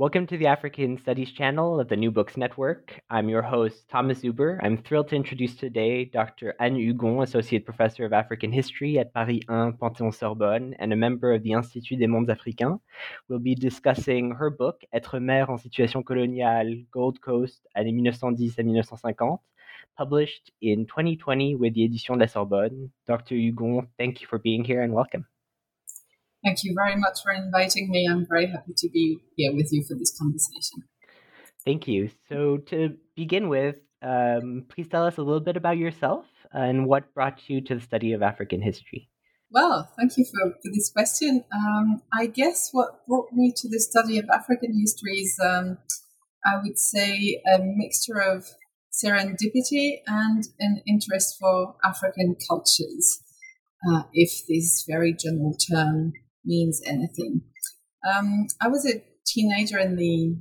Welcome to the African Studies channel of the New Books Network. I'm your host, Thomas Uber. I'm thrilled to introduce today Dr. Anne Hugon, Associate Professor of African History at Paris 1 Panthéon-Sorbonne and a member of the Institut des Mondes Africains. We'll be discussing her book, Être mère en situation coloniale, Gold Coast, années 1910 à 1950, published in 2020 with the Édition de la Sorbonne. Dr. Hugon, thank you for being here and welcome. Thank you very much for inviting me. I'm very happy to be here with you for this conversation. Thank you. So, to begin with, um, please tell us a little bit about yourself and what brought you to the study of African history. Well, thank you for, for this question. Um, I guess what brought me to the study of African history is, um, I would say, a mixture of serendipity and an interest for African cultures, uh, if this very general term means anything. Um, I was a teenager in the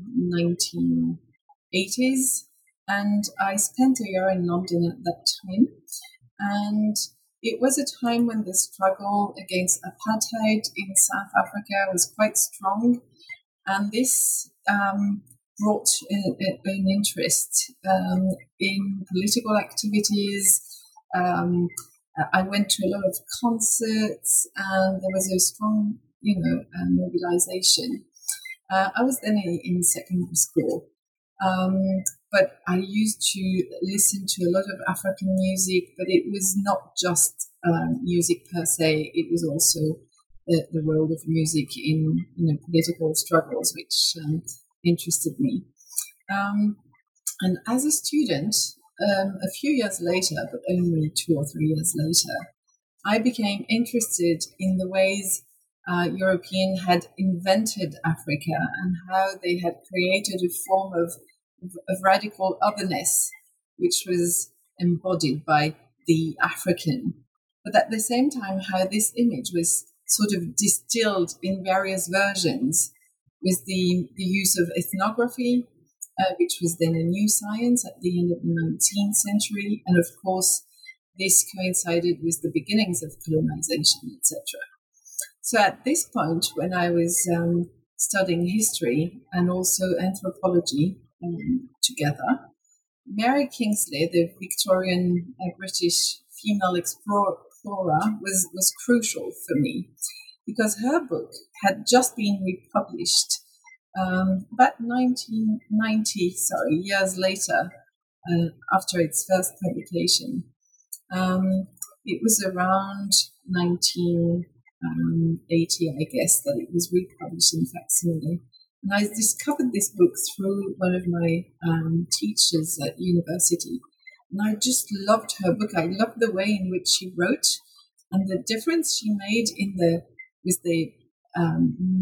1980s and I spent a year in London at that time. And it was a time when the struggle against apartheid in South Africa was quite strong. And this um, brought an, an interest um, in political activities. Um, I went to a lot of concerts, and there was a strong, you know, uh, mobilization. Uh, I was then in, in secondary school, um, but I used to listen to a lot of African music, but it was not just um, music per se. It was also the, the, role of music in you know political struggles, which um, interested me. Um, and as a student, um, a few years later, but only two or three years later, I became interested in the ways uh, European had invented Africa and how they had created a form of, of, radical otherness, which was embodied by the African. But at the same time, how this image was sort of distilled in various versions with the, the use of ethnography, uh, which was then a new science at the end of the 19th century. And of course, this coincided with the beginnings of colonization, etc. So at this point, when I was um, studying history and also anthropology um, together, Mary Kingsley, the Victorian uh, British female explorer, was, was crucial for me because her book had just been republished um, about 1990, sorry, years later, uh, after its first publication, um, it was around 1980, um, I guess, that it was republished in facsimile. And I discovered this book through one of my um, teachers at university. And I just loved her book. I loved the way in which she wrote and the difference she made in the with the um,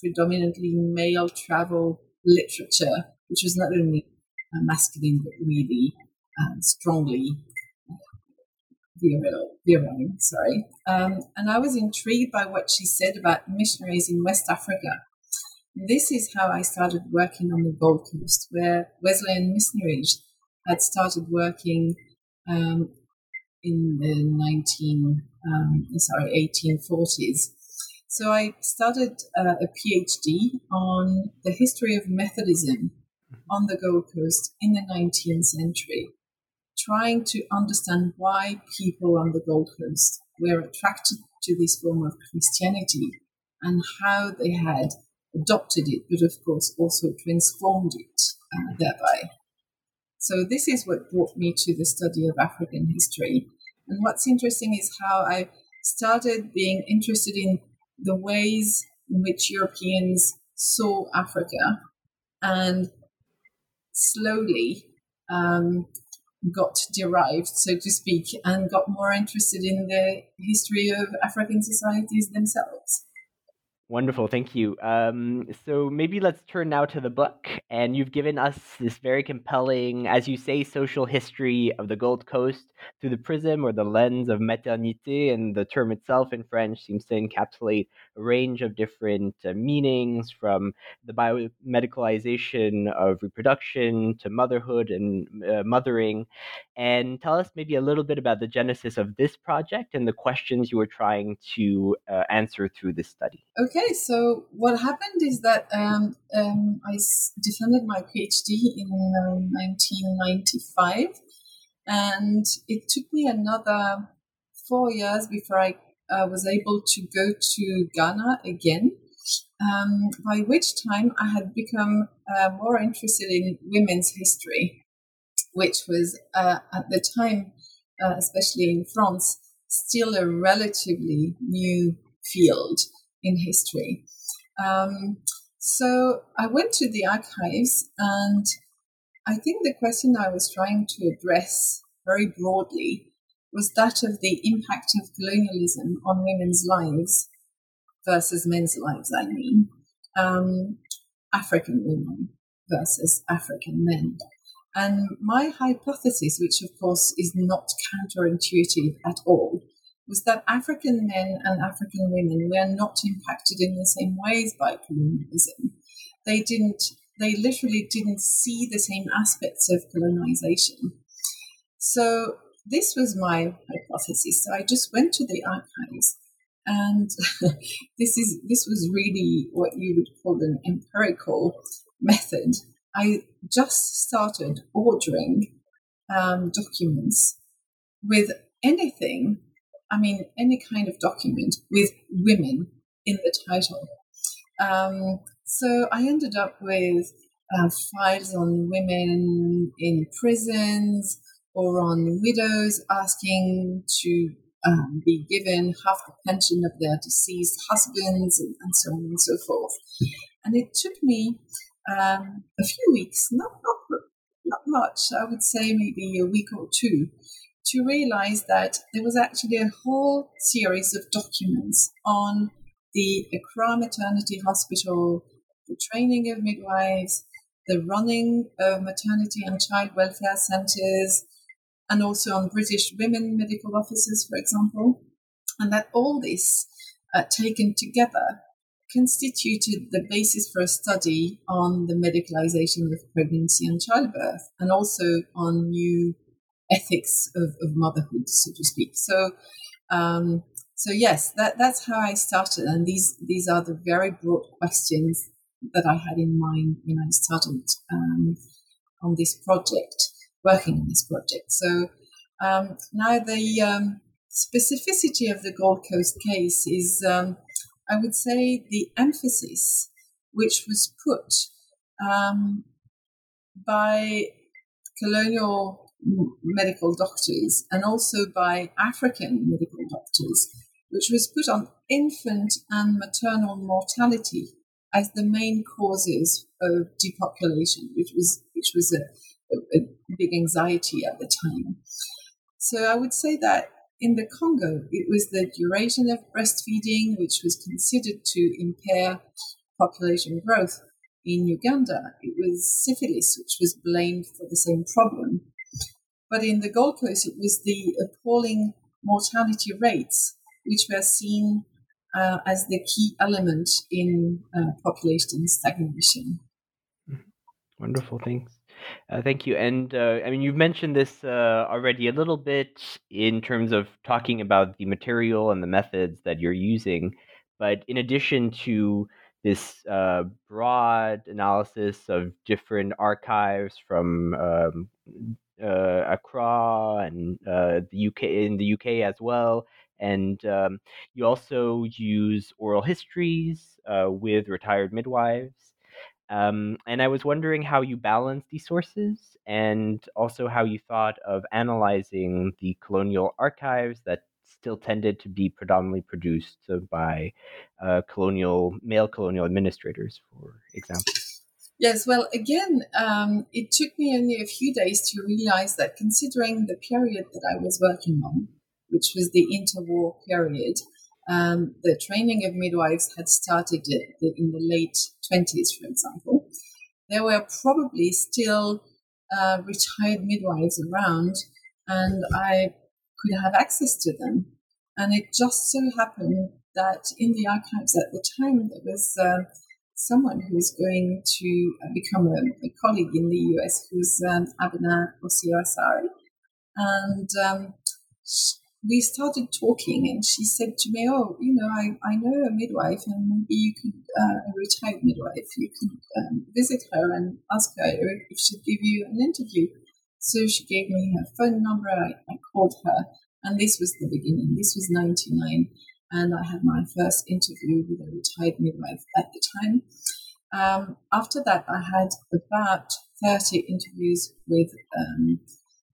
predominantly male travel literature, which was not only uh, masculine but really um, strongly uh, virile, virile sorry. Um, and I was intrigued by what she said about missionaries in West Africa this is how I started working on the Gold Coast, where Wesleyan missionaries had started working um, in the 19, um, sorry, 1840s. So I started uh, a PhD on the history of Methodism on the Gold Coast in the 19th century, trying to understand why people on the Gold Coast were attracted to this form of Christianity and how they had adopted it, but of course also transformed it uh, thereby. So this is what brought me to the study of African history. And what's interesting is how I started being interested in the ways in which Europeans saw Africa and slowly um, got derived, so to speak, and got more interested in the history of African societies themselves. Wonderful, thank you. Um, so maybe let's turn now to the book. And you've given us this very compelling, as you say, social history of the Gold Coast through the prism or the lens of maternité. And the term itself in French seems to encapsulate a range of different uh, meanings from the biomedicalization of reproduction to motherhood and uh, mothering. And tell us maybe a little bit about the genesis of this project and the questions you were trying to uh, answer through this study. Okay. Okay, so what happened is that um, um, I defended my PhD in um, 1995, and it took me another four years before I uh, was able to go to Ghana again. Um, by which time I had become uh, more interested in women's history, which was uh, at the time, uh, especially in France, still a relatively new field in history. Um, so I went to the archives, and I think the question I was trying to address very broadly was that of the impact of colonialism on women's lives versus men's lives, I mean, um, African women versus African men. And my hypothesis, which of course is not counterintuitive at all, was that African men and African women were not impacted in the same ways by colonialism. They didn't, they literally didn't see the same aspects of colonization. So this was my hypothesis. So I just went to the archives and this is this was really what you would call an empirical method. I just started ordering um, documents with anything I mean, any kind of document with women in the title. Um, so I ended up with uh, files on women in prisons or on widows asking to um, be given half the pension of their deceased husbands and, and so on and so forth. And it took me um, a few weeks, not, not, not much, I would say maybe a week or two, to realize that there was actually a whole series of documents on the Accra Maternity Hospital, the training of midwives, the running of maternity and child welfare centres, and also on British women medical officers, for example. And that all this, uh, taken together, constituted the basis for a study on the medicalization of pregnancy and childbirth, and also on new ethics of, of motherhood, so to speak. So, um, so yes, that, that's how I started, and these these are the very broad questions that I had in mind when I started um, on this project, working on this project. So um, now the um, specificity of the Gold Coast case is, um, I would say, the emphasis which was put um, by colonial medical doctors and also by African medical doctors, which was put on infant and maternal mortality as the main causes of depopulation, which was which was a, a, big anxiety at the time. So I would say that in the Congo, it was the duration of breastfeeding which was considered to impair population growth. In Uganda, it was syphilis which was blamed for the same problem. But in the Gold Coast, it was the appalling mortality rates which were seen uh, as the key element in uh, population stagnation. Wonderful, thanks. Uh, thank you. And uh, I mean, you've mentioned this uh, already a little bit in terms of talking about the material and the methods that you're using. But in addition to this uh, broad analysis of different archives from um, uh, Accra and uh, the UK in the UK as well. And um, you also use oral histories uh, with retired midwives. Um, and I was wondering how you balance these sources and also how you thought of analyzing the colonial archives that still tended to be predominantly produced by uh, colonial male colonial administrators, for example. Yes, well, again, um, it took me only a few days to realize that considering the period that I was working on, which was the interwar period, um, the training of midwives had started in the late 20s, for example. There were probably still uh, retired midwives around, and I could have access to them. And it just so happened that in the archives at the time, there was uh, someone who's going to uh, become a, a, colleague in the US, who's um, Abena Osseo-Asare. And um, we started talking, and she said to me, Oh, you know, I, I know a midwife, and maybe you could, uh, a retired midwife, you could um, visit her and ask her if she'd give you an interview. So she gave me her phone number. I, I called her, and this was the beginning. This was 99, and I had my first interview with a retired midwife at the time. Um, after that, I had about 30 interviews with um,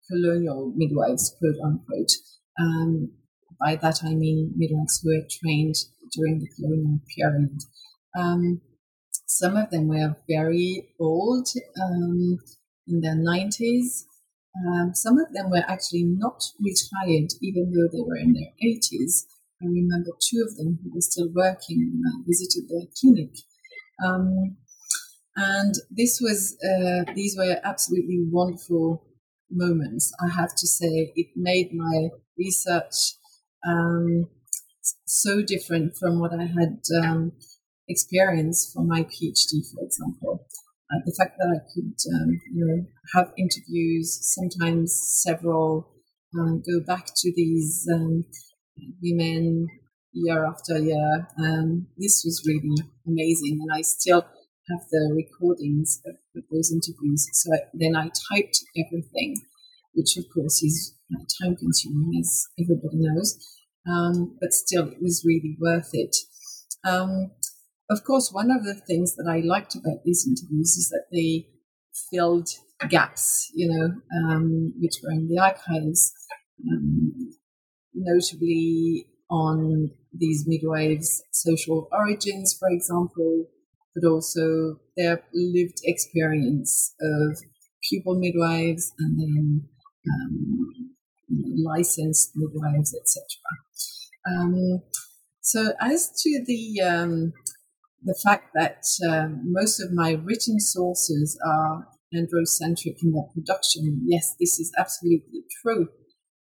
colonial midwives, quote unquote. Um, by that I mean midwives who were trained during the colonial period. Um, some of them were very old, um, in their 90s, um, some of them were actually not retired, even though they were in their 80s. I remember two of them who were still working when I visited their clinic. Um, and this was, uh, these were absolutely wonderful moments. I have to say, it made my research um, so different from what I had um, experienced for my PhD, for example. Uh, the fact that I could um, you know, have interviews, sometimes several, um, go back to these um, women year after year. Um, this was really amazing, and I still have the recordings of, of those interviews. So I, then I typed everything, which of course is time consuming, as everybody knows, um, but still it was really worth it. Um, of course, one of the things that I liked about these interviews is that they filled gaps, you know, um, which were in the archives, um, notably on these midwives' social origins, for example, but also their lived experience of pupil midwives and then um, licensed midwives, etc. Um, so, as to the um, the fact that um, most of my written sources are androcentric in their production, yes, this is absolutely true.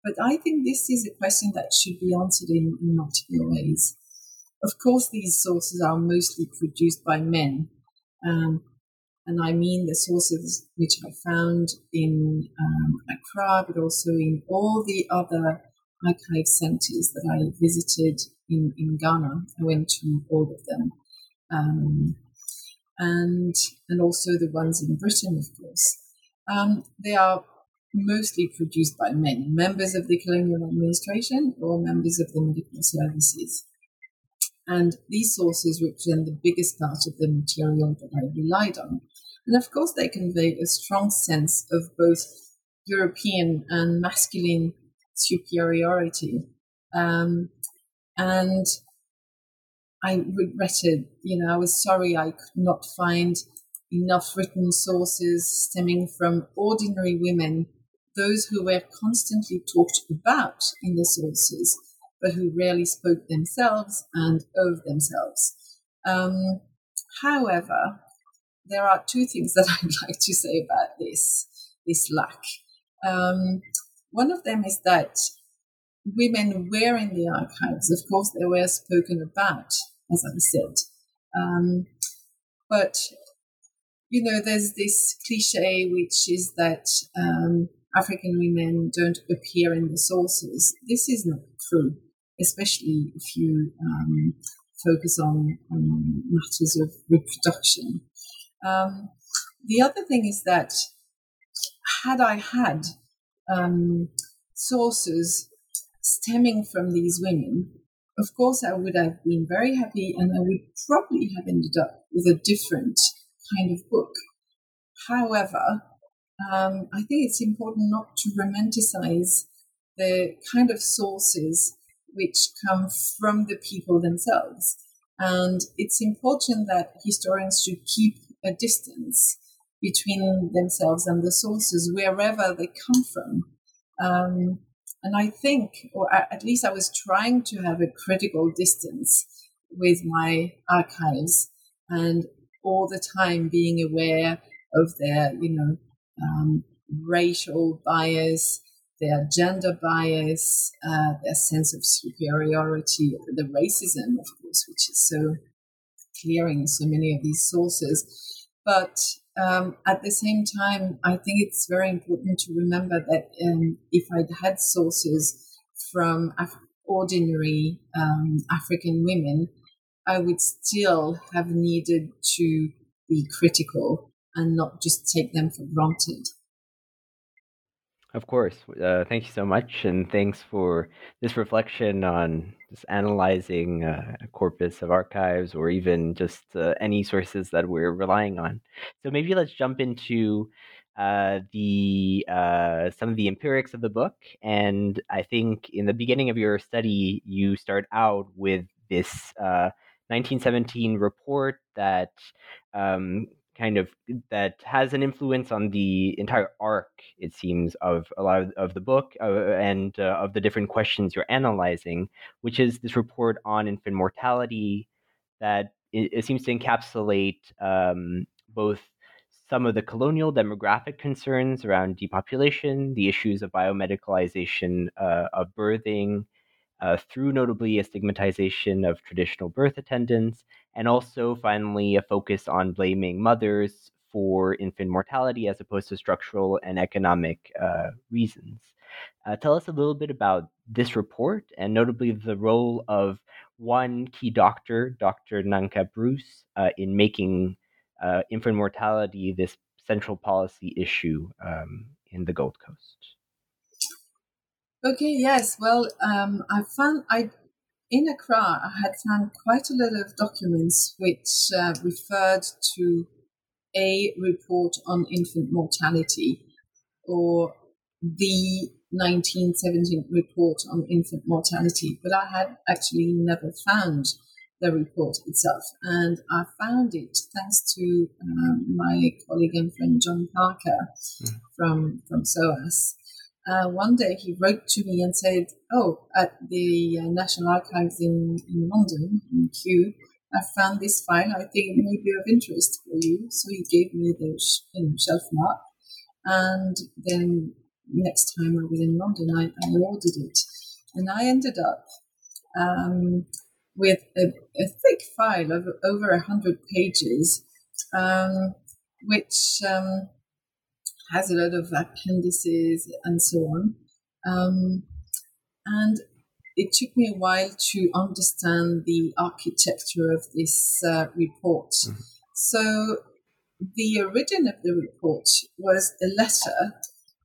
But I think this is a question that should be answered in, multiple ways. Of course, these sources are mostly produced by men. Um, and I mean the sources which I found in um, Accra, but also in all the other archive centers that I visited in, in Ghana. I went to all of them um, and and also the ones in Britain, of course. Um, they are mostly produced by men, members of the colonial administration or members of the medical services. And these sources represent the biggest part of the material that I relied on. And of course, they convey a strong sense of both European and masculine superiority. Um, and I regretted, you know, I was sorry I could not find enough written sources stemming from ordinary women, those who were constantly talked about in the sources, but who rarely spoke themselves and of themselves. Um, however, there are two things that I'd like to say about this, this lack. Um, one of them is that women were in the archives. Of course, they were spoken about, as I said. Um, but, you know, there's this cliche which is that um, African women don't appear in the sources. This is not true, especially if you um, focus on, on, matters of reproduction. Um, the other thing is that had I had um, sources stemming from these women, of course, I would have been very happy and I would probably have ended up with a different kind of book. However, um, I think it's important not to romanticize the kind of sources which come from the people themselves. And it's important that historians should keep a distance between themselves and the sources wherever they come from. Um, and I think, or at least I was trying to have a critical distance with my archives and all the time being aware of their, you know, um, racial bias, their gender bias, uh, their sense of superiority, the racism, of course, which is so clear in so many of these sources. But um, at the same time, I think it's very important to remember that um, if I'd had sources from Af- ordinary um, African women, I would still have needed to be critical and not just take them for granted. Of course. Uh, thank you so much. And thanks for this reflection on just analyzing uh, a corpus of archives or even just uh, any sources that we're relying on. So maybe let's jump into uh, the uh, some of the empirics of the book. And I think in the beginning of your study, you start out with this 1917 uh, report that um, kind of that has an influence on the entire arc it seems of a lot of, of the book uh, and uh, of the different questions you're analyzing which is this report on infant mortality that it, it seems to encapsulate um, both some of the colonial demographic concerns around depopulation the issues of biomedicalization uh, of birthing uh, through notably a stigmatization of traditional birth attendants and also finally a focus on blaming mothers for infant mortality as opposed to structural and economic uh, reasons. Uh, tell us a little bit about this report and notably the role of one key doctor, Dr. Nanka Bruce, uh, in making uh, infant mortality this central policy issue um, in the Gold Coast. Okay, yes. Well, um, I found I in Accra, I had found quite a lot of documents which uh, referred to a report on infant mortality or the 1917 report on infant mortality, but I had actually never found the report itself. And I found it thanks to um, my colleague and friend John Parker mm. from, from SOAS uh, one day he wrote to me and said, "Oh, at the uh, National Archives in, in London, in Kew, I found this file. I think it may be of interest for you." So he gave me the you know, shelf mark, and then next time I was in London, I, I ordered it, and I ended up um, with a, a, thick file of over hundred pages, um, which um, has a lot of appendices and so on. Um, and it took me a while to understand the architecture of this uh, report. Mm-hmm. So the origin of the report was a letter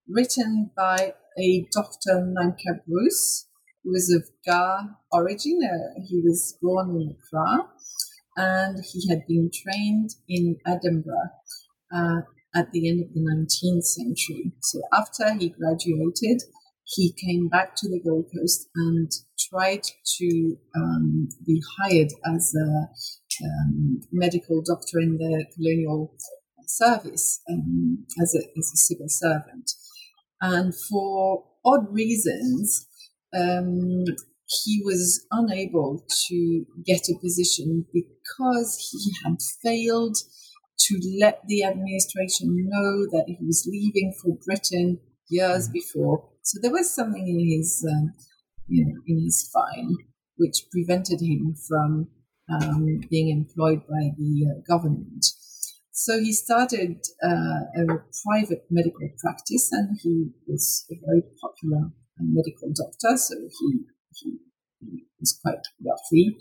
written by a Dr. Nanka Bruce, who was of Ga origin. Uh, he was born in Accra and he had been trained in Edinburgh. Uh, at the end of the 19th century. So after he graduated, he came back to the Gold Coast and tried to um, be hired as a um, medical doctor in the colonial service um, as, a, as a civil servant. And for odd reasons, um, he was unable to get a position because he had failed to let the administration know that he was leaving for Britain years mm-hmm. before. So there was something in his um, you know, in his file, which prevented him from um, being employed by the uh, government. So he started uh, a private medical practice, and he was a very popular medical doctor. So he, he, he was quite wealthy.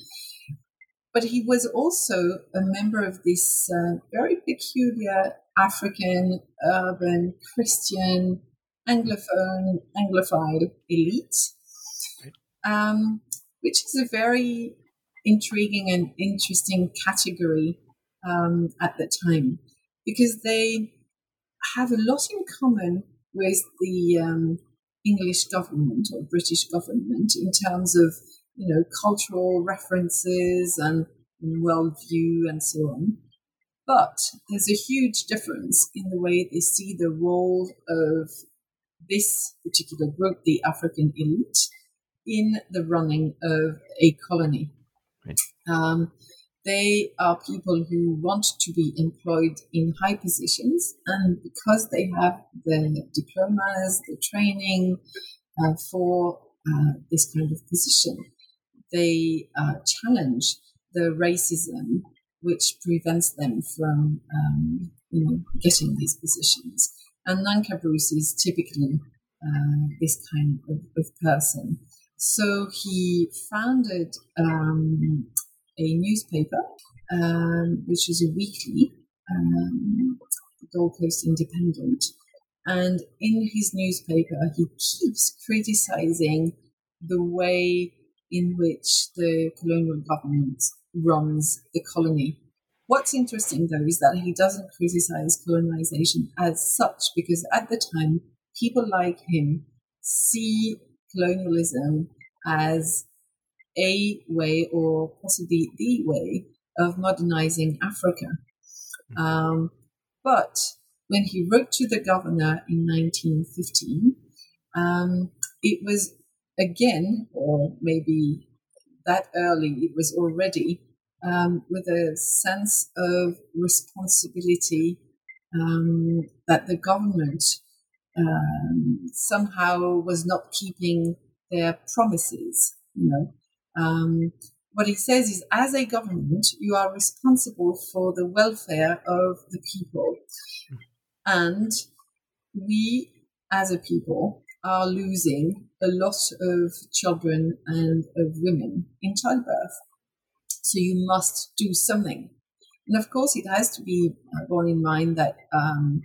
But he was also a member of this uh, very peculiar African, urban, Christian, Anglophone, Anglophile elite, um, which is a very intriguing and interesting category um, at the time. Because they have a lot in common with the um, English government or British government in terms of you know cultural references and worldview and so on. But there's a huge difference in the way they see the role of this particular group, the African elite, in the running of a colony. Right. Um, they are people who want to be employed in high positions, and because they have the diplomas, the training uh, for uh, this kind of position, they uh, challenge the racism which prevents them from um, you know, getting these positions. And Nanka Bruce is typically uh, this kind of, of, person. So he founded um, a newspaper, um, which is a weekly, um, Gold Coast Independent. And in his newspaper, he keeps criticizing the way in which the colonial government runs the colony. What's interesting, though, is that he doesn't criticize colonization as such, because at the time, people like him see colonialism as a way or possibly the way of modernizing Africa. Um, but when he wrote to the governor in 1915, um, it was again, or maybe that early, it was already um, with a sense of responsibility um, that the government um, somehow was not keeping their promises. You know, um, what he says is, as a government, you are responsible for the welfare of the people, and we, as a people, are losing a lot of children and of women in childbirth. So you must do something. And of course, it has to be borne in mind that um,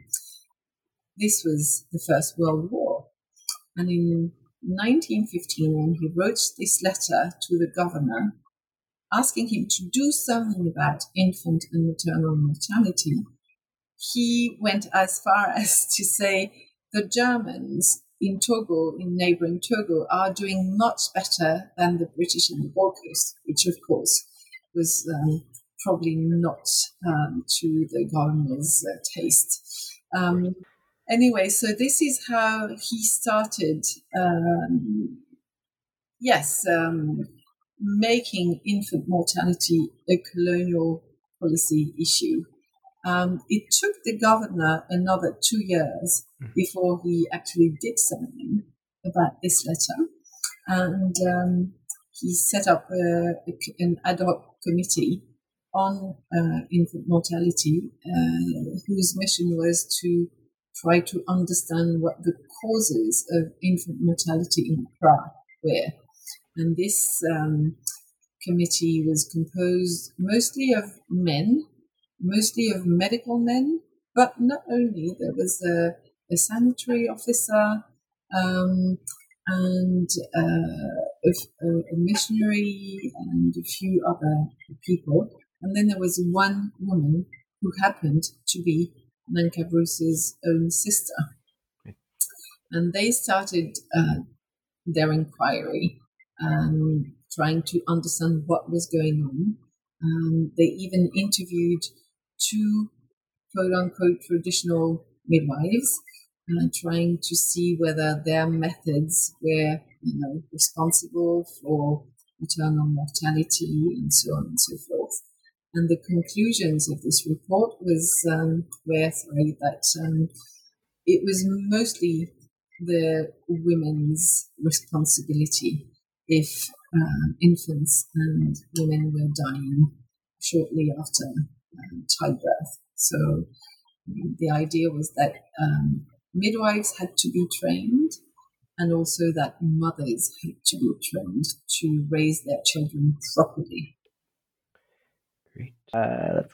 this was the First World War. And in 1915, when he wrote this letter to the governor, asking him to do something about infant and maternal mortality, he went as far as to say the Germans in Togo, in neighboring Togo, are doing much better than the British in the Coast, which of course was um, probably not um, to the governor's uh, taste. Um, anyway, so this is how he started, um, yes, um, making infant mortality a colonial policy issue. Um, it took the governor another two years mm-hmm. before he actually did something about this letter. And um, he set up an ad hoc committee on uh, infant mortality, uh, whose mission was to try to understand what the causes of infant mortality in Accra were. And this um, committee was composed mostly of men mostly of medical men, but not only. There was a, a sanitary officer um, and uh, a, a, missionary and a few other people. And then there was one woman who happened to be Nanka Bruce's own sister. And they started uh, their inquiry, um, trying to understand what was going on. Um, they even interviewed two quote unquote traditional midwives and trying to see whether their methods were, you know, responsible for maternal mortality and so on and so forth. And the conclusions of this report was um, were sorry that um, it was mostly the women's responsibility if uh, infants and women were dying shortly after um, childbirth. So the idea was that um, midwives had to be trained and also that mothers had to be trained to raise their children properly. Great. Uh, that's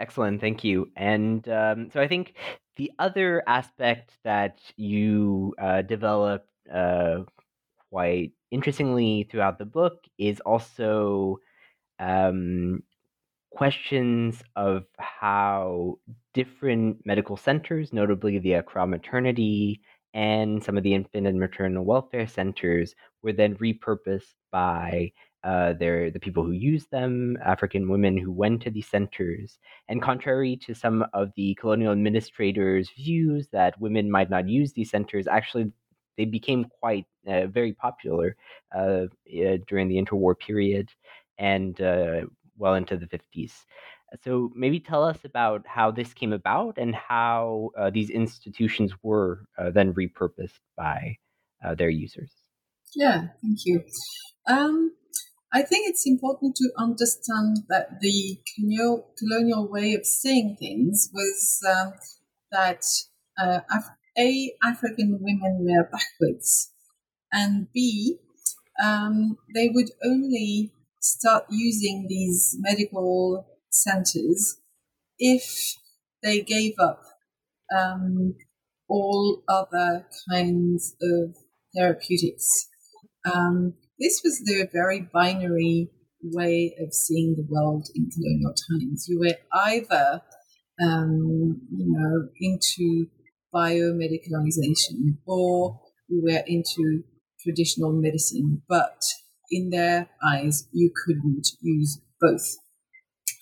excellent. Thank you. And um, so I think the other aspect that you uh, develop uh, quite interestingly throughout the book is also um, questions of how different medical centers, notably the Accra Maternity and some of the infant and maternal welfare centers, were then repurposed by uh, their the people who used them, African women who went to these centers, and contrary to some of the colonial administrators' views that women might not use these centers, actually they became quite uh, very popular uh, uh during the interwar period. And uh, well into the 50s. So maybe tell us about how this came about and how uh, these institutions were then repurposed by their users. Yeah, thank you. Um, I think it's important to understand that the colonial way of seeing things was um, that uh, A, African women were backwards, and B, um, they would only start using these medical centers if they gave up um, all other kinds of therapeutics. Um, this was the very binary way of seeing the world in colonial times. You were either, um, you know, into biomedicalization or you were into traditional medicine, but in their eyes, you couldn't use both.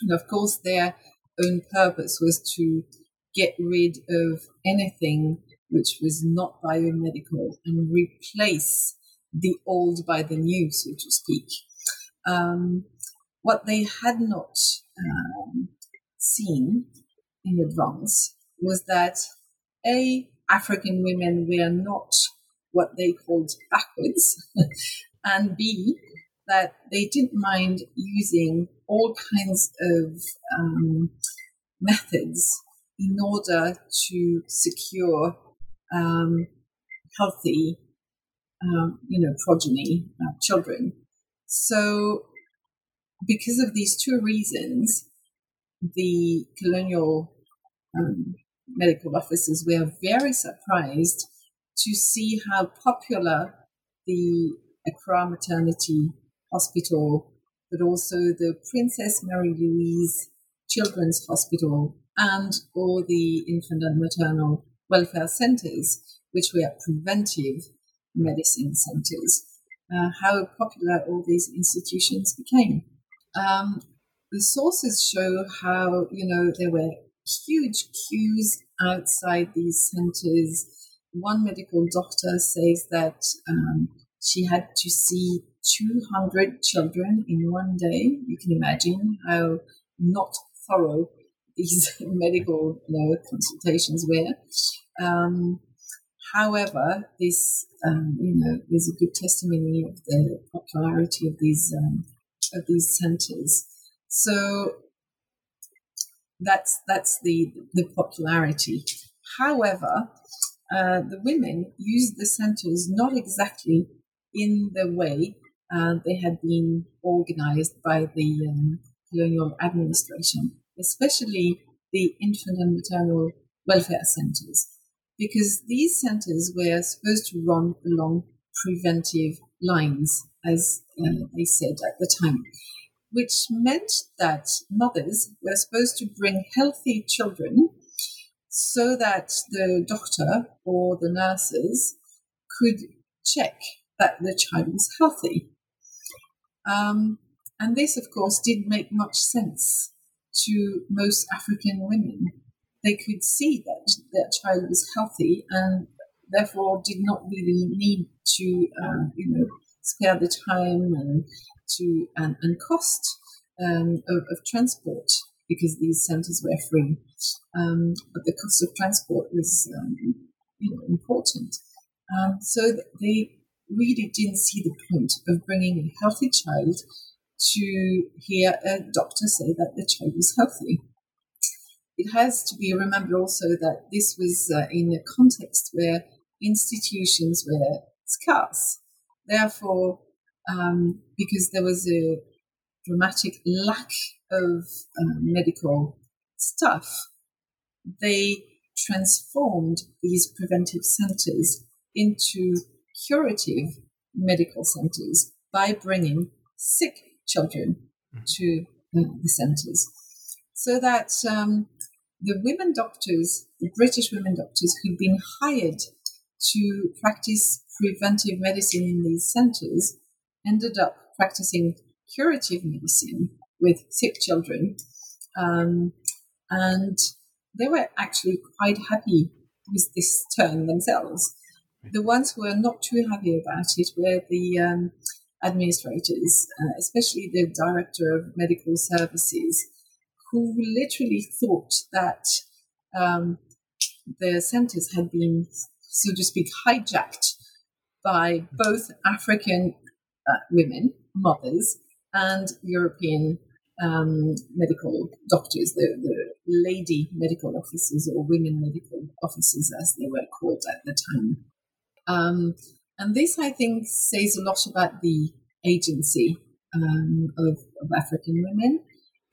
And of course, their own purpose was to get rid of anything which was not biomedical and replace the old by the new, so to speak. Um, what they had not um, seen in advance was that A, African women were not what they called backwards, and B, that they didn't mind using all kinds of um, methods in order to secure um, healthy um, you know, progeny, uh, children. So, because of these two reasons, the colonial um, medical officers were very surprised to see how popular the Accra Maternity Hospital, but also the Princess Marie Louise Children's Hospital and all the infant and maternal welfare centers, which were preventive medicine centers, uh, how popular all these institutions became. Um, the sources show how, you know, there were huge queues outside these centers. One medical doctor says that um, she had to see 200 children in one day. You can imagine how not thorough these medical you know, consultations were. Um, However, this um, you know is a good testimony of the popularity of these um, of these centres. So that's that's the the popularity. However, uh, the women used the centres not exactly in the way uh, they had been organised by the um, colonial administration, especially the infant and maternal welfare centres because these centers were supposed to run along preventive lines, as uh, they said at the time, which meant that mothers were supposed to bring healthy children so that the doctor or the nurses could check that the child was healthy. Um, and this, of course, didn't make much sense to most African women they could see that their child was healthy and therefore did not really need to, uh, you know, spare the time and to and, and cost um, of, of, transport because these centres were free. Um, but the cost of transport was, um, you know, important. Um, so they really didn't see the point of bringing a healthy child to hear a doctor say that the child was healthy. It has to be remembered also that this was uh, in a context where institutions were scarce. Therefore, um, because there was a dramatic lack of uh, medical stuff, they transformed these preventive centers into curative medical centers by bringing sick children mm-hmm. to the centers. So that um, the women doctors, the British women doctors who'd been hired to practice preventive medicine in these centers, ended up practicing curative medicine with sick children. Um, and they were actually quite happy with this turn themselves. The ones who were not too happy about it were the um, administrators, uh, especially the director of medical services, who literally thought that um, the centers had been, so to speak, hijacked by both African uh, women, mothers, and European um, medical doctors, the, the lady medical officers or women medical officers, as they were called at the time. Um, and this, I think, says a lot about the agency um, of, of, African women,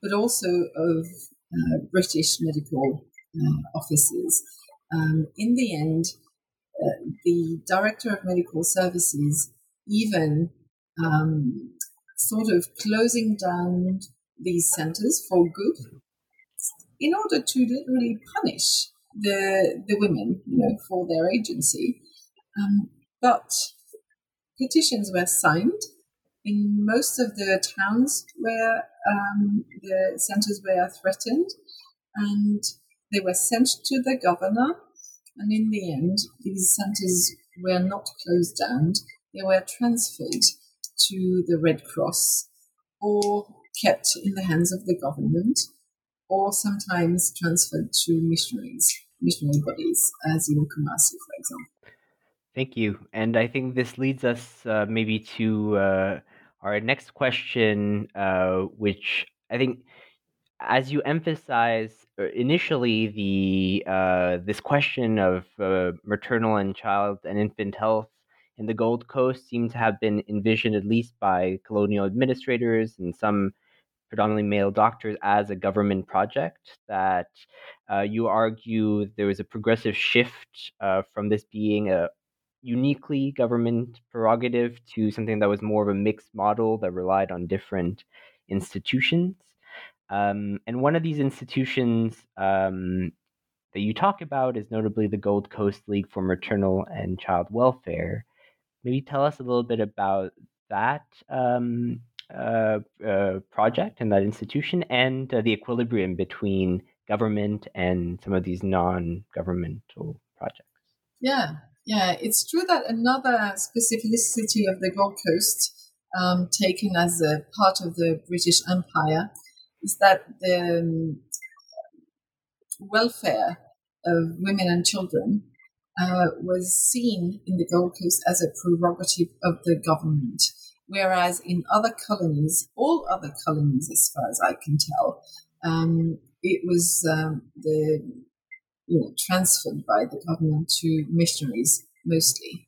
but also of uh, British medical uh, officers. Um, in the end, uh, the director of medical services even um, sort of closing down these centers for good in order to literally punish the the women, you know, for their agency. Um, but petitions were signed in most of the towns where um, the centers were threatened, and they were sent to the governor. And in the end, these centers were not closed down; they were transferred to the Red Cross or kept in the hands of the government or sometimes transferred to missionaries, missionary bodies, as in Kumasi, for example. Thank you. And I think this leads us uh, maybe to uh, our next question, uh, which I think, as you emphasize uh, initially, the uh, this question of uh, maternal and child and infant health in the Gold Coast seemed to have been envisioned, at least by colonial administrators and some predominantly male doctors, as a government project. That uh, you argue there was a progressive shift uh, from this being a uniquely government prerogative to something that was more of a mixed model that relied on different institutions. Um, and one of these institutions um, that you talk about is notably the Gold Coast League for Maternal and Child Welfare, maybe tell us a little bit about that um, uh, uh, project and that institution and uh, the equilibrium between government and some of these non-governmental projects. Yeah, yeah, it's true that another specificity of the Gold Coast, um, taken as a part of the British Empire, is that the um, welfare of women and children uh, was seen in the Gold Coast as a prerogative of the government, whereas in other colonies, all other colonies, as far as I can tell, um, it was um, the you know, transferred by the government to missionaries mostly.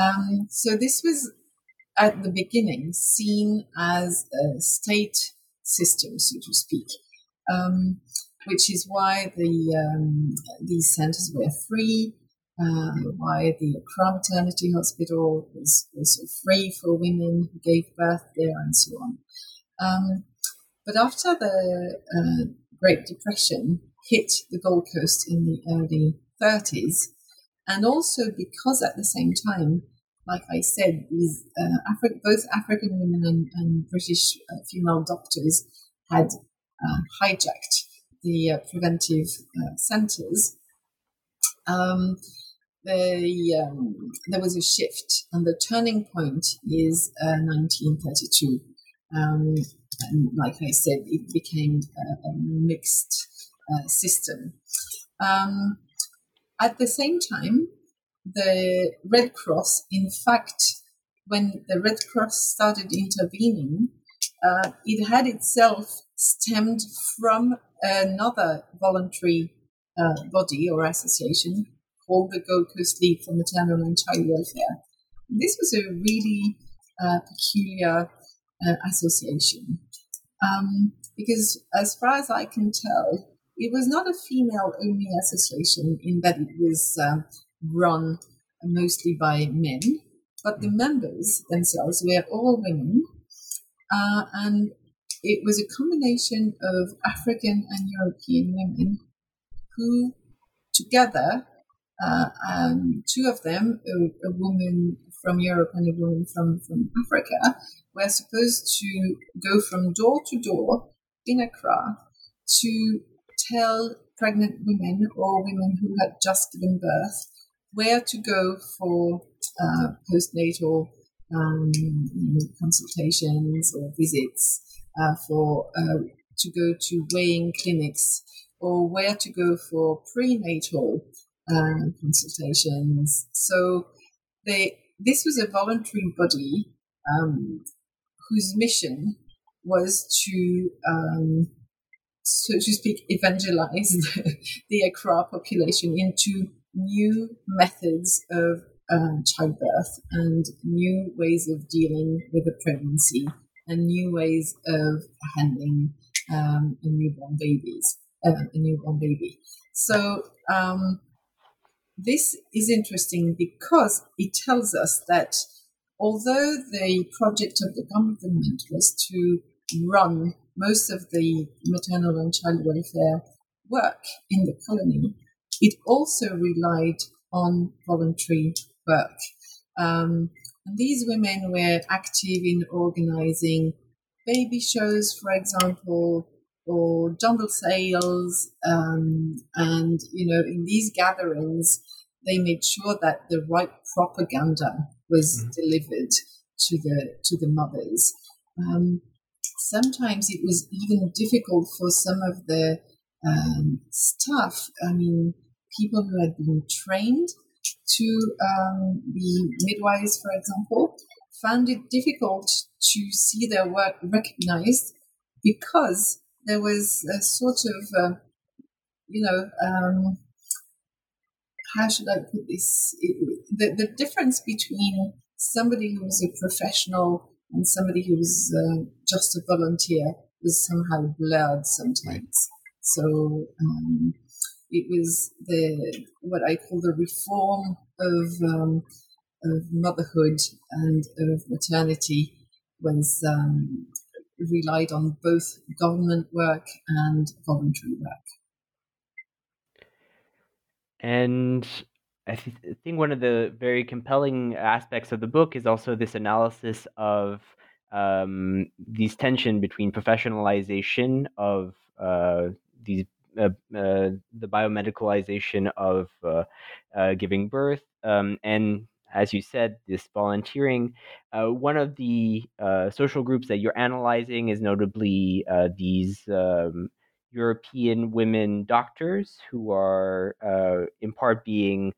Um, so this was at the beginning seen as a state system, so to speak, um, which is why the um, these centers were free uh, why the Accra Maternity Hospital was also free for women who gave birth there and so on. Um, but after the uh, Great Depression hit the Gold Coast in the early 30s, and also because at the same time, like I said, these uh, Afri- both African women and, and British uh, female doctors had uh, hijacked the uh, preventive centres. Um, um, there was a shift, and the turning point is uh, 1932. Um, and like I said, it became a, a mixed uh, system. Um, at the same time, the Red Cross, in fact, when the Red Cross started intervening, uh, it had itself stemmed from another voluntary uh, body or association called the Gold Coast League for Maternal and Child Welfare. This was a really uh, peculiar uh, association um, because, as far as I can tell, it was not a female only association in that it was uh, run mostly by men, but the members themselves were all women. Uh, and it was a combination of African and European women who together, uh, um, two of them, a, a, woman from Europe and a woman from, from Africa, were supposed to go from door to door in Accra to tell pregnant women or women who had just given birth where to go for uh, postnatal um, consultations or visits, uh, for uh, to go to weighing clinics, or where to go for prenatal uh, consultations. So they this was a voluntary body um, whose mission was to um, so to speak, evangelize the, the Accra population into new methods of um, childbirth and new ways of dealing with a pregnancy and new ways of handling um, a newborn babies, uh, a newborn baby. So um, this is interesting because it tells us that although the project of the government was to run most of the maternal and child welfare work in the colony, it also relied on voluntary work. Um, and these women were active in organizing baby shows, for example, or jungle sales. Um, and, you know, in these gatherings, they made sure that the right propaganda was mm-hmm. delivered to the to the mothers. Um, sometimes it was even difficult for some of the um, staff. I mean, people who had been trained to um, be midwives, for example, found it difficult to see their work recognized because there was a sort of, uh, you know, um, how should I put this? It, the, the difference between somebody who was a professional and somebody who was uh, just a volunteer was somehow blurred sometimes. So um, it was the what I call the reform of um, of motherhood and of maternity was um, relied on both government work and voluntary work. And I th- think one of the very compelling aspects of the book is also this analysis of um, these tension between professionalization of uh, these uh, uh, the biomedicalization of uh, giving birth, um, and as you said, this volunteering. one of the social groups that you're analyzing is notably these. Um, European women doctors who are, uh, in part, being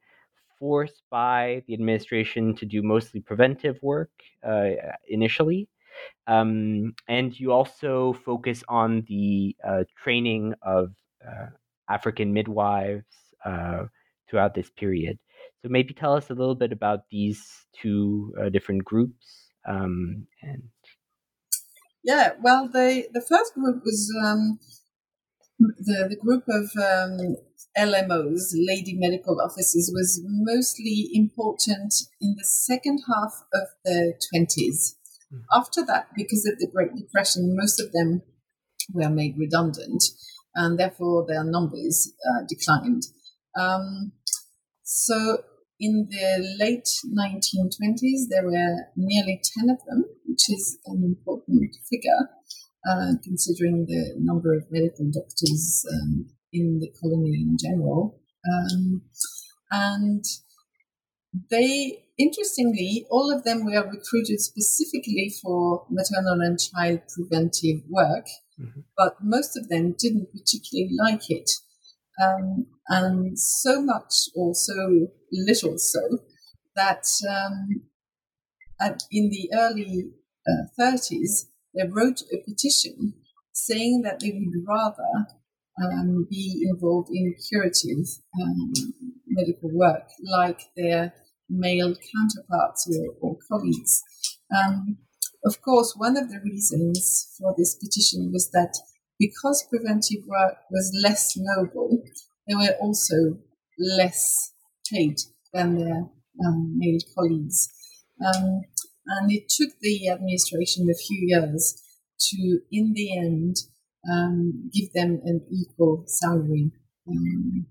forced by the administration to do mostly preventive work uh, initially. Um, and you also focus on the uh, training of uh, African midwives uh, throughout this period. So maybe tell us a little bit about these two uh, different groups. Um, and yeah, well, the the first group was um, the the group of um, LMOs, lady medical officers, was mostly important in the second half of the twenties. Mm-hmm. After that, because of the Great Depression, most of them were made redundant and therefore their numbers uh, declined. Um, so in the late 1920s, there were nearly 10 of them, which is an important figure uh, considering the number of medical doctors um, in the colony in general. Um, and they, interestingly, all of them were recruited specifically for maternal and child preventive work mm-hmm. but most of them didn't particularly like it. Um, and so much or so little so that um, at, in the early uh, 30s, they wrote a petition saying that they would rather um, be involved in curative um, medical work like their male counterparts or, or colleagues. Um, of course, one of the reasons for this petition was that because preventive work was less noble, they were also less paid than their um, male colleagues. Um, and it took the administration a few years to, in the end, um, give them an equal salary. Um,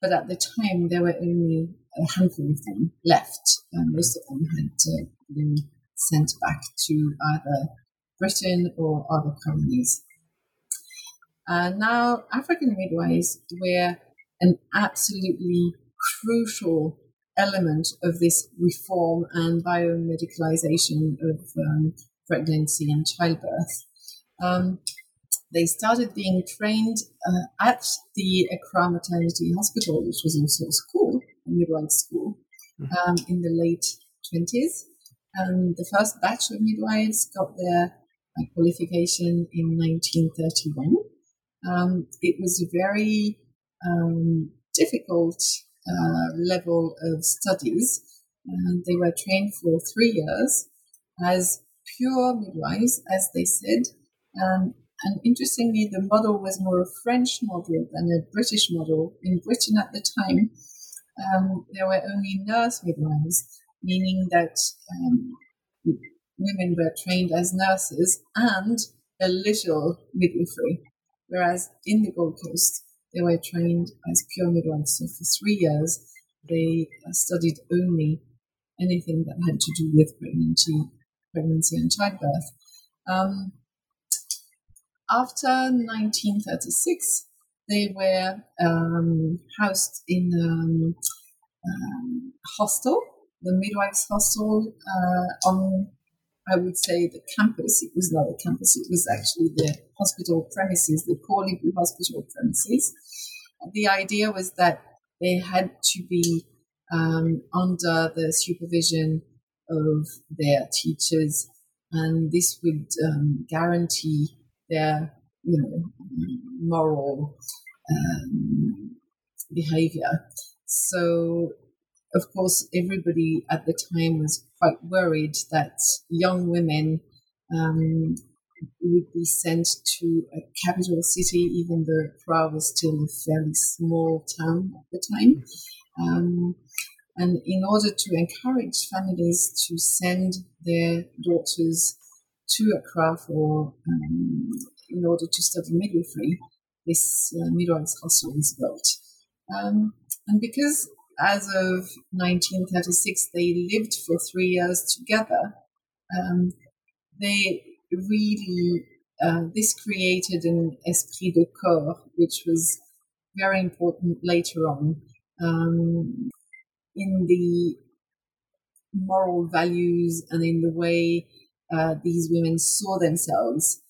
but at the time, there were only a handful of them left. most of them had uh, been sent back to either Britain or other colonies. Uh, now, African midwives were an absolutely crucial element of this reform and biomedicalization of um, pregnancy and childbirth. Um, they started being trained uh, at the Accra Maternity Hospital, which was also a school, a midwife school, mm-hmm. um, in the late 20s. And the first batch of midwives got their uh, qualification in 1931. Um, it was a very um, difficult uh, level of studies, and they were trained for three years as pure midwives, as they said. Um, and interestingly, the model was more a French model than a British model. In Britain at the time, um, there were only nurse midwives, meaning that um, women were trained as nurses and a little midwifery, whereas in the Gold Coast, they were trained as pure midwives. So for three years, they studied only anything that had to do with pregnancy, pregnancy and childbirth. Um, after 1936, they were um, housed in um, um, hostel, the midwives' hostel uh, on, I would say, the campus. It was not a campus; it was actually the hospital premises, the Korle-Bu hospital premises. The idea was that they had to be um, under the supervision of their teachers, and this would um, guarantee their you know moral um, behavior. So, of course, everybody at the time was quite worried that young women um, would be sent to a capital city, even though Accra was still a fairly small town at the time. Um, and in order to encourage families to send their daughters to Accra for um, in order to study midwifery, this uh, midwives hostel was built. Um, and because as of 1936 they lived for three years together, um, they really uh, this created an esprit de corps, which was very important later on um, in the moral values and in the way uh, these women saw themselves,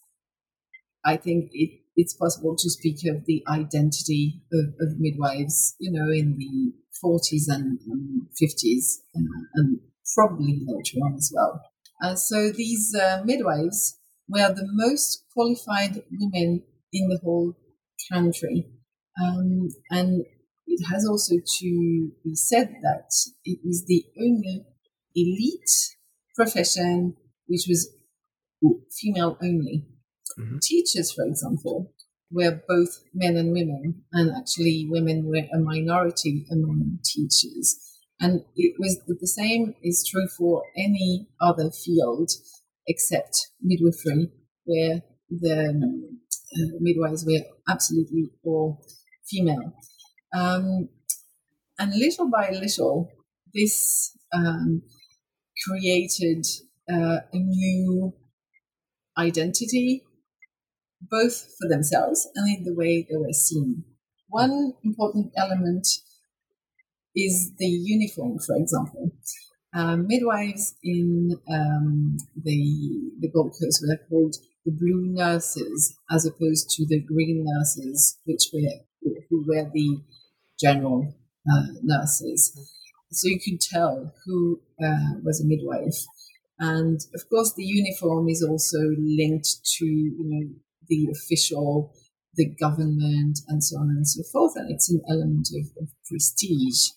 I think it, it's possible to speak of the identity of, of midwives, you know, in the 40s and, and 50s, uh, and probably later on as well. Uh, so these uh, midwives were the most qualified women in the whole country. Um, and it has also to be said that it was the only elite profession which was female only. Mm-hmm. Teachers, for example, were both men and women, and actually women were a minority among teachers. And it was the same is true for any other field except midwifery, where the uh, midwives were absolutely all female. Um, and little by little, this um, created uh, a new identity, both for themselves and in the way they were seen. One important element is the uniform, for example. Um, midwives in um, the, the Gold Coast were called the blue nurses as opposed to the green nurses, which were who were the general uh, nurses. So you could tell who uh, was a midwife And of course, the uniform is also linked to you know the official, the government, and so on and so forth, and it's an element of, of prestige.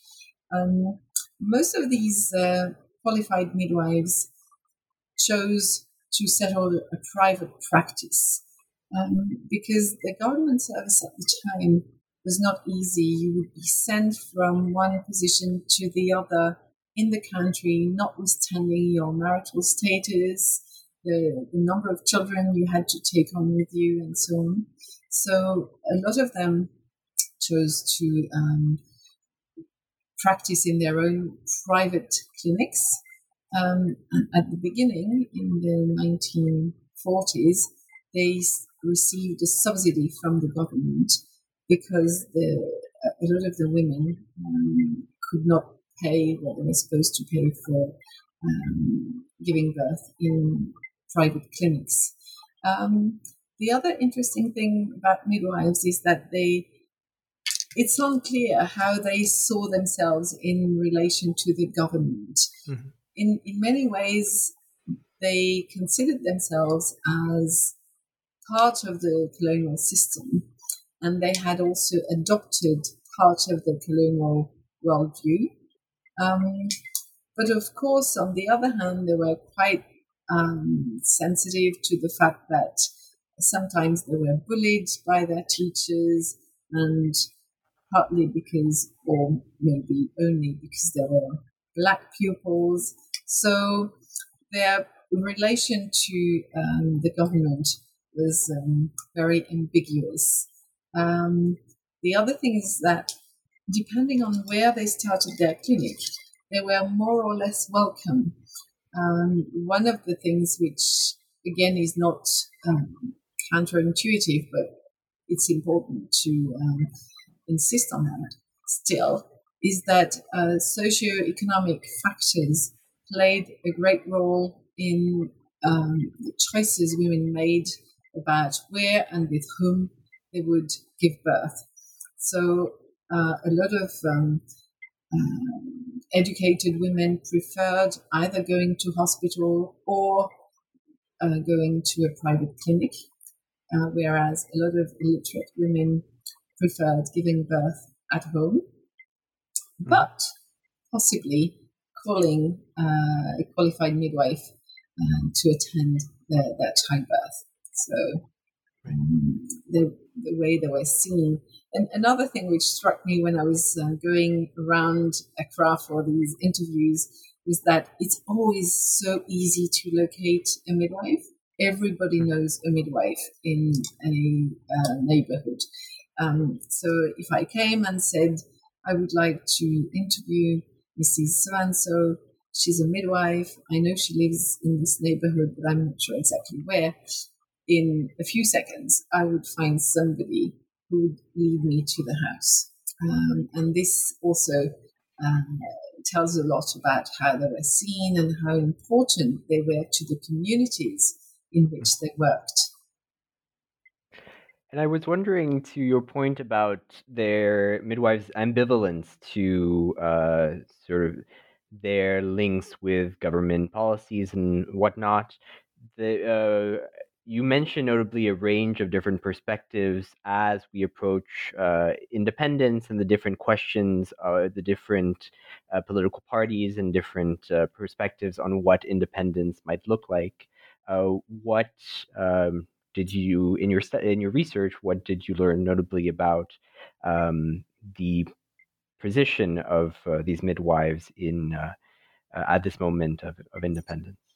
Um, most of these uh, qualified midwives chose to settle a private practice um, because the government service at the time was not easy. You would be sent from one position to the other in the country, notwithstanding your marital status, the, the number of children you had to take on with you, and so on. So a lot of them chose to um, practice in their own private clinics. Um, at the beginning, in the 1940s, they received a subsidy from the government because the, a lot of the women um, could not pay what they were supposed to pay for um, giving birth in private clinics. Um, the other interesting thing about midwives is that they it's unclear how they saw themselves in relation to the government. Mm-hmm. In in many ways, they considered themselves as part of the colonial system, and they had also adopted part of the colonial worldview. Um, but of course, on the other hand, they were quite um, sensitive to the fact that sometimes they were bullied by their teachers and partly because, or maybe only because they were black pupils. So their relation to um, the government was um, very ambiguous. Um, the other thing is that depending on where they started their clinic, they were more or less welcome. Um, one of the things which, again, is not um, counterintuitive, but it's important to um, insist on that still, is that uh, socio-economic factors played a great role in um, the choices women made about where and with whom they would give birth. So uh, a lot of um, um, educated women preferred either going to hospital or uh, going to a private clinic, uh, whereas a lot of illiterate women preferred giving birth at home, mm. but possibly calling uh, a qualified midwife um, to attend their, their childbirth. So um, the, the way they were seen. And another thing which struck me when I was uh, going around Accra for these interviews was that it's always so easy to locate a midwife. Everybody knows a midwife in a uh, neighborhood. Um, so if I came and said, I would like to interview Mrs. So she's a midwife. I know she lives in this neighborhood, but I'm not sure exactly where. In a few seconds, I would find somebody who would lead me to the house. Um, and this also um, tells a lot about how they were seen and how important they were to the communities in which they worked. And I was wondering to your point about their midwives' ambivalence to uh, sort of their links with government policies and whatnot. The, uh, you mentioned notably a range of different perspectives as we approach uh, independence and the different questions, uh, the different uh, political parties and different uh, perspectives on what independence might look like. Uh, what um, did you in your in your research? What did you learn notably about um, the position of uh, these midwives in at this moment of, of independence?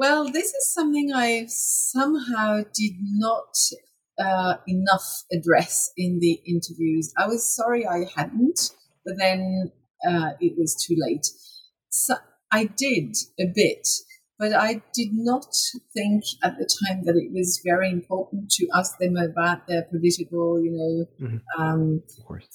Well, this is something I somehow did not uh, enough address in the interviews. I was sorry I hadn't, but then uh, it was too late. So I did a bit but I did not think at the time that it was very important to ask them about their political, you know, mm-hmm. um,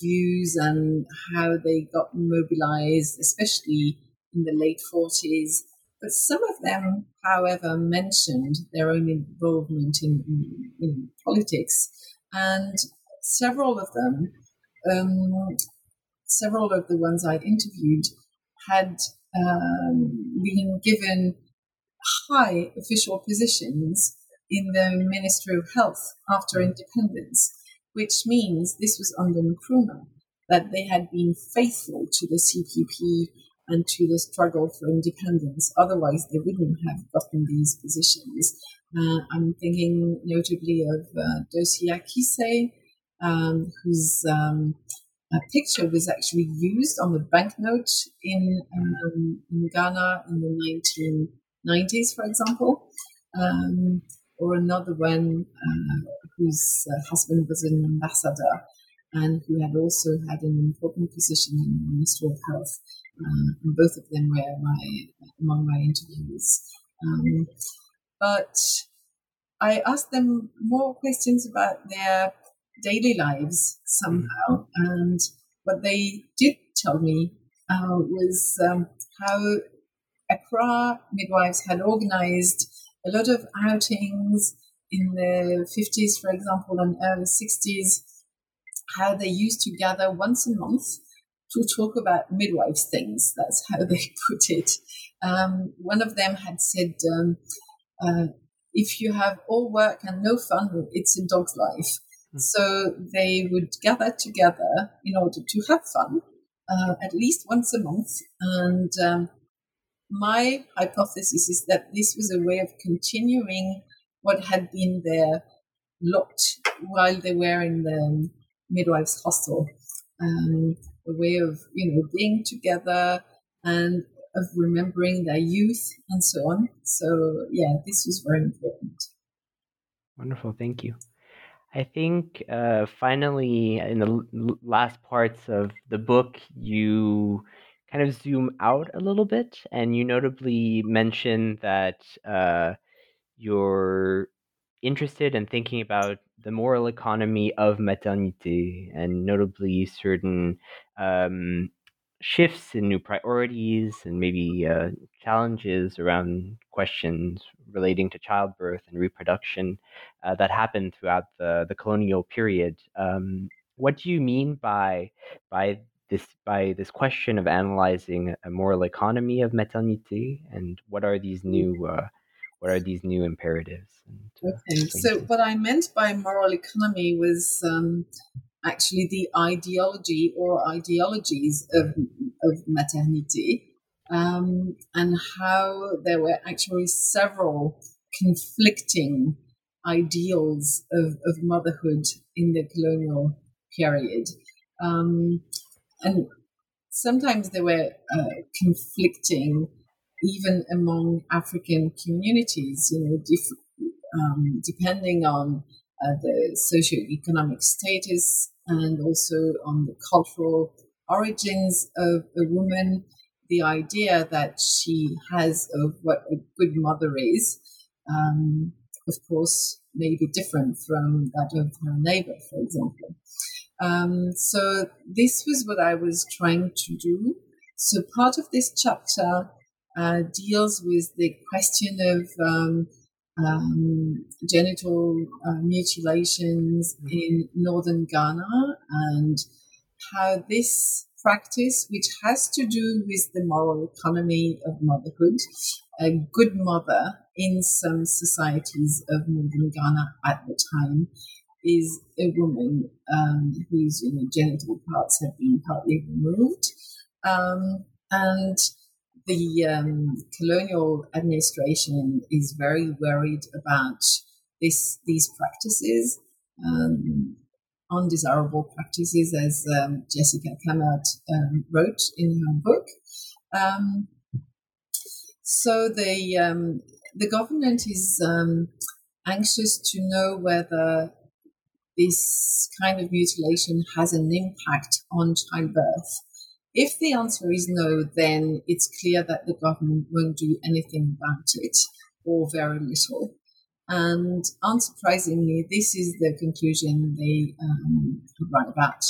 views and how they got mobilized, especially in the late 40s. But some of them, however, mentioned their own involvement in, in, in politics. And several of them, um, several of the ones I interviewed, had um, been given high official positions in the Ministry of Health after independence, which means this was under Nkrumah, that they had been faithful to the CPP and to the struggle for independence. Otherwise, they wouldn't have gotten these positions. Uh, I'm thinking notably of uh, Docia Kisseih, um, whose um, picture was actually used on the banknote in, um, in Ghana in the 1990s, for example. Um, or another one uh, whose uh, husband was an ambassador and who had also had an important position in the Ministry of Health. Uh, and both of them were my, among my interviews. Um, but I asked them more questions about their daily lives somehow. And what they did tell me uh, was um, how Accra midwives had organized a lot of outings in the 50s, for example, and early 60s, how they used to gather once a month to talk about midwives things. That's how they put it. Um, one of them had said, um, uh, if you have all work and no fun, it's a dog's life. Mm. So they would gather together in order to have fun uh, at least once a month. And um, my hypothesis is that this was a way of continuing what had been there locked while they were in the midwives' hostel. Um, a way of, you know, being together and of remembering their youth and so on. So, yeah, this was very important. Wonderful. Thank you. I think uh, finally, in the last parts of the book, you kind of zoom out a little bit, and you notably mention that uh, you're interested in thinking about the moral economy of maternité, and notably certain um, shifts in new priorities and maybe uh, challenges around questions relating to childbirth and reproduction uh, that happened throughout the, the colonial period. Um, what do you mean by by this by this question of analyzing a moral economy of maternité, and what are these mm. new uh, what are these new imperatives? And, uh, okay, so what I meant by moral economy was um, actually the ideology or ideologies of, of maternity um, and how there were actually several conflicting ideals of, of motherhood in the colonial period. Um, and sometimes they were uh, conflicting even among African communities, you know, dif- um, depending on uh, the socioeconomic status and also on the cultural origins of a woman, the idea that she has of what a good mother is, um, of course, may be different from that of her neighbor, for example. Um, so this was what I was trying to do. So part of this chapter uh, deals with the question of um, um, genital uh, mutilations mm-hmm. in northern Ghana and how this practice, which has to do with the moral economy of motherhood, a good mother in some societies of northern Ghana at the time is a woman um, whose you know, genital parts have been partly removed. Um, and the um, colonial administration is very worried about this, these practices, um, undesirable practices, as um, Jessica Cammaert um, wrote in her book. Um, so the um, the government is anxious to know whether this kind of mutilation has an impact on childbirth. If the answer is no, then it's clear that the government won't do anything about it or very little. And unsurprisingly, this is the conclusion they um, arrive at,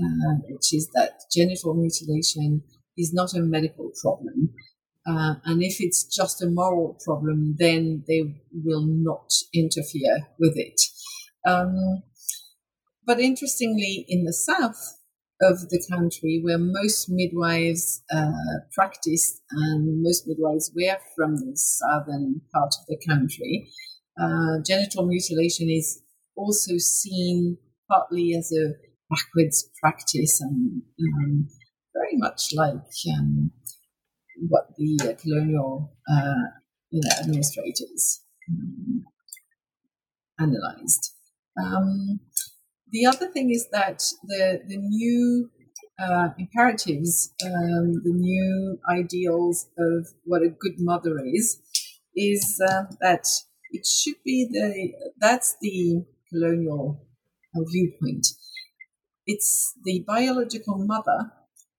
uh, which is that genital mutilation is not a medical problem. Uh, and if it's just a moral problem, then they will not interfere with it. Um, but interestingly, in the South, of the country where most midwives uh, practiced and most midwives were from the southern part of the country, uh, genital mutilation is also seen partly as a backwards practice and um, very much like um, what the uh, colonial uh, you know, administrators um, analyzed. The other thing is that the the new uh, imperatives, um, the new ideals of what a good mother is, is uh, that it should be the that's the colonial viewpoint. It's the biological mother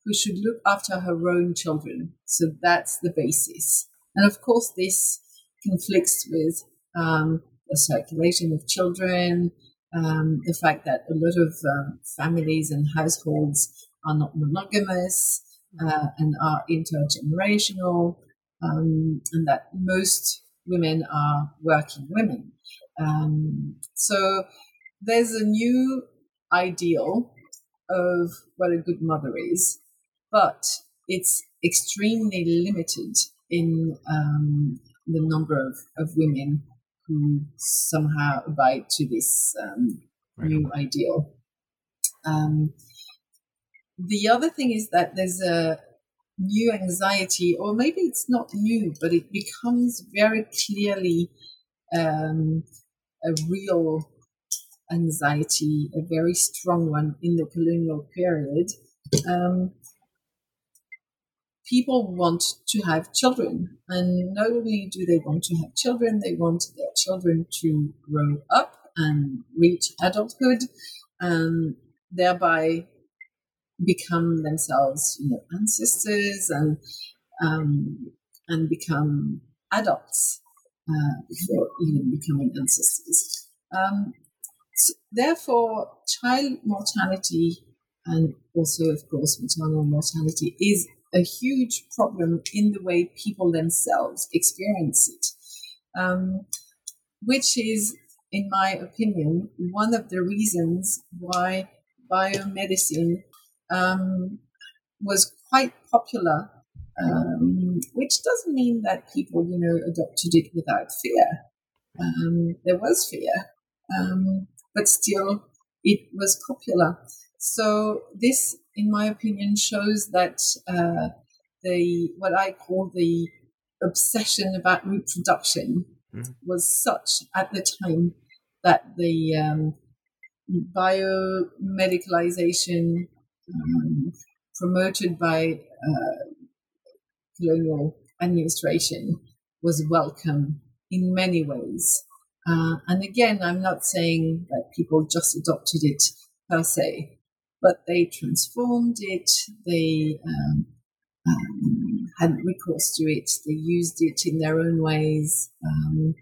who should look after her own children. So that's the basis. And of course, this conflicts with um, the circulation of children, um, the fact that a lot of um, families and households are not monogamous uh, and are intergenerational, um, and that most women are working women. Um, so there's a new ideal of what a good mother is, but it's extremely limited in um, the number of, of women who somehow abide to this um, right. new ideal. Um, the other thing is that there's a new anxiety, or maybe it's not new, but it becomes very clearly um, a real anxiety, a very strong one in the colonial period. Um, people want to have children. And not only do they want to have children, they want their children to grow up and reach adulthood and thereby become themselves, you know, ancestors and um, and become adults uh, before even becoming ancestors. Um, so therefore, child mortality and also, of course, maternal mortality is a huge problem in the way people themselves experience it, um, which is, in my opinion, one of the reasons why biomedicine um, was quite popular. Um, which doesn't mean that people, you know, adopted it without fear. Um, there was fear, um, but still, it was popular. So this in my opinion, shows that uh, the what I call the obsession about reproduction mm. was such at the time that the um, biomedicalization um, promoted by uh, colonial administration was welcome in many ways. Uh, and again, I'm not saying that people just adopted it per se, but they transformed it. They um, um, had recourse to it. They used it in their own ways. Um,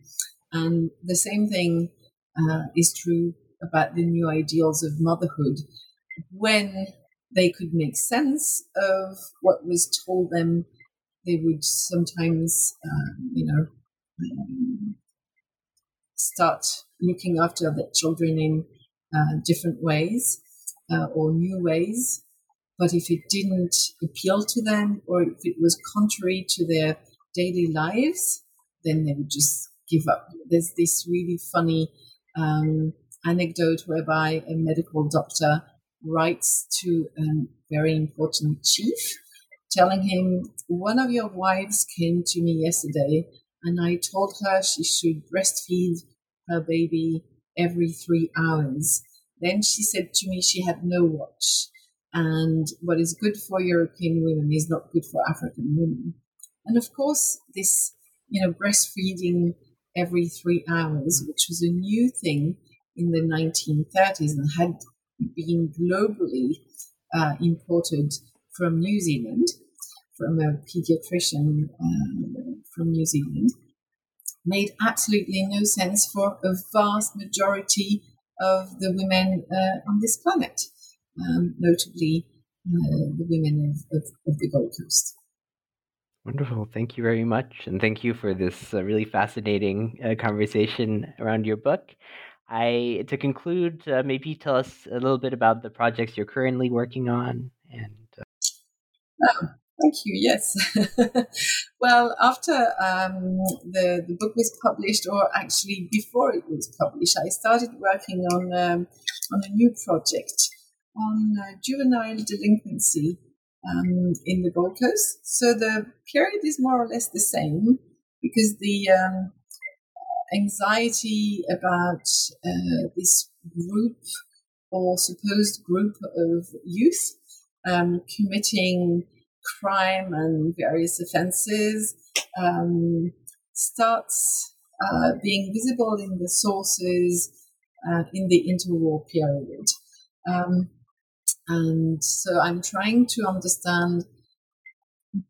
and the same thing uh, is true about the new ideals of motherhood. When they could make sense of what was told them, they would sometimes, um, you know, um, start looking after their children in uh, different ways uh, or new ways. But if it didn't appeal to them or if it was contrary to their daily lives, then they would just give up. There's this really funny um, anecdote whereby a medical doctor writes to a very important chief telling him, One of your wives came to me yesterday and I told her she should breastfeed her baby every three hours. Then she said to me she had no watch. And what is good for European women is not good for African women. And of course, this, you know, breastfeeding every three hours, which was a new thing in the 1930s and had been globally uh, imported from New Zealand, from a pediatrician uh, from New Zealand, made absolutely no sense for a vast majority of the women uh, on this planet, um, notably uh, the women of, of, of, the Gold Coast. Wonderful. Thank you very much. And thank you for this uh, really fascinating uh, conversation around your book. I to conclude, uh, maybe tell us a little bit about the projects you're currently working on and. Uh... Oh, thank you. Yes. well, after um, the the book was published, or actually before it was published, I started working on um, on a new project on uh, juvenile delinquency um, in the Gold Coast. So the period is more or less the same because the um, anxiety about uh, this group or supposed group of youth um, committing crime and various offenses um, starts uh, being visible in the sources uh, in the interwar period. Um, and so I'm trying to understand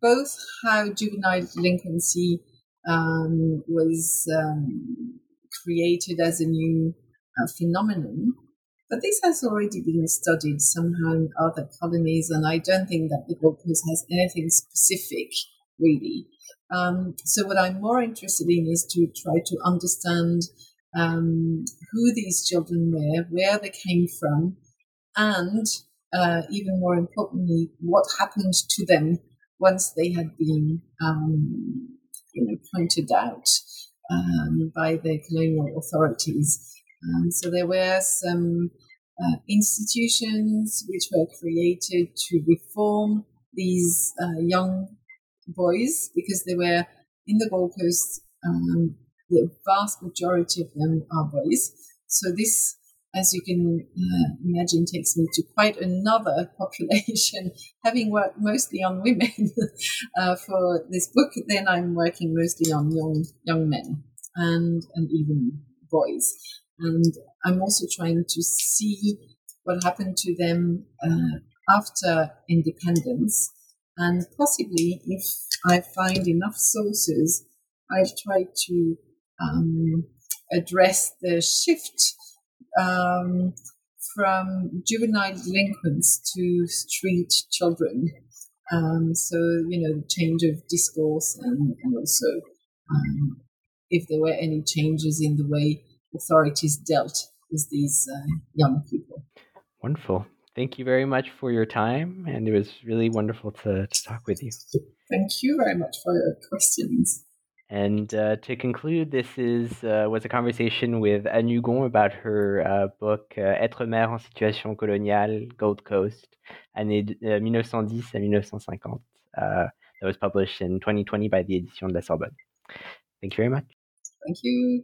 both how juvenile delinquency um, was um, created as a new uh, phenomenon, but this has already been studied somehow in other colonies, and I don't think that the Gold has anything specific, really. Um, so, what I'm more interested in is to try to understand um, who these children were, where they came from, and uh, even more importantly, what happened to them once they had been, um, you know, pointed out um, by the colonial authorities. Um, so there were some uh, institutions which were created to reform these uh, young boys because they were in the Gold Coast. Um, the vast majority of them are boys. So this as you can uh, imagine, takes me to quite another population. Having worked mostly on women uh, for this book, then I'm working mostly on young young men and and even boys. And I'm also trying to see what happened to them uh, after independence, and possibly if I find enough sources, I'll try to um, address the shift um, from juvenile delinquents to street children. Um, so, you know, the change of discourse and, and also um, if there were any changes in the way authorities dealt with these uh, young people. Wonderful. Thank you very much for your time, and it was really wonderful to, to talk with you. Thank you very much for your questions. And uh, to conclude, this is uh, was a conversation with Anne Hugon about her uh, book uh, Être mère en situation coloniale, Gold Coast, années 1910 à 1950. Uh, that was published in 2020 by the Éditions de la Sorbonne. Thank you very much. Thank you.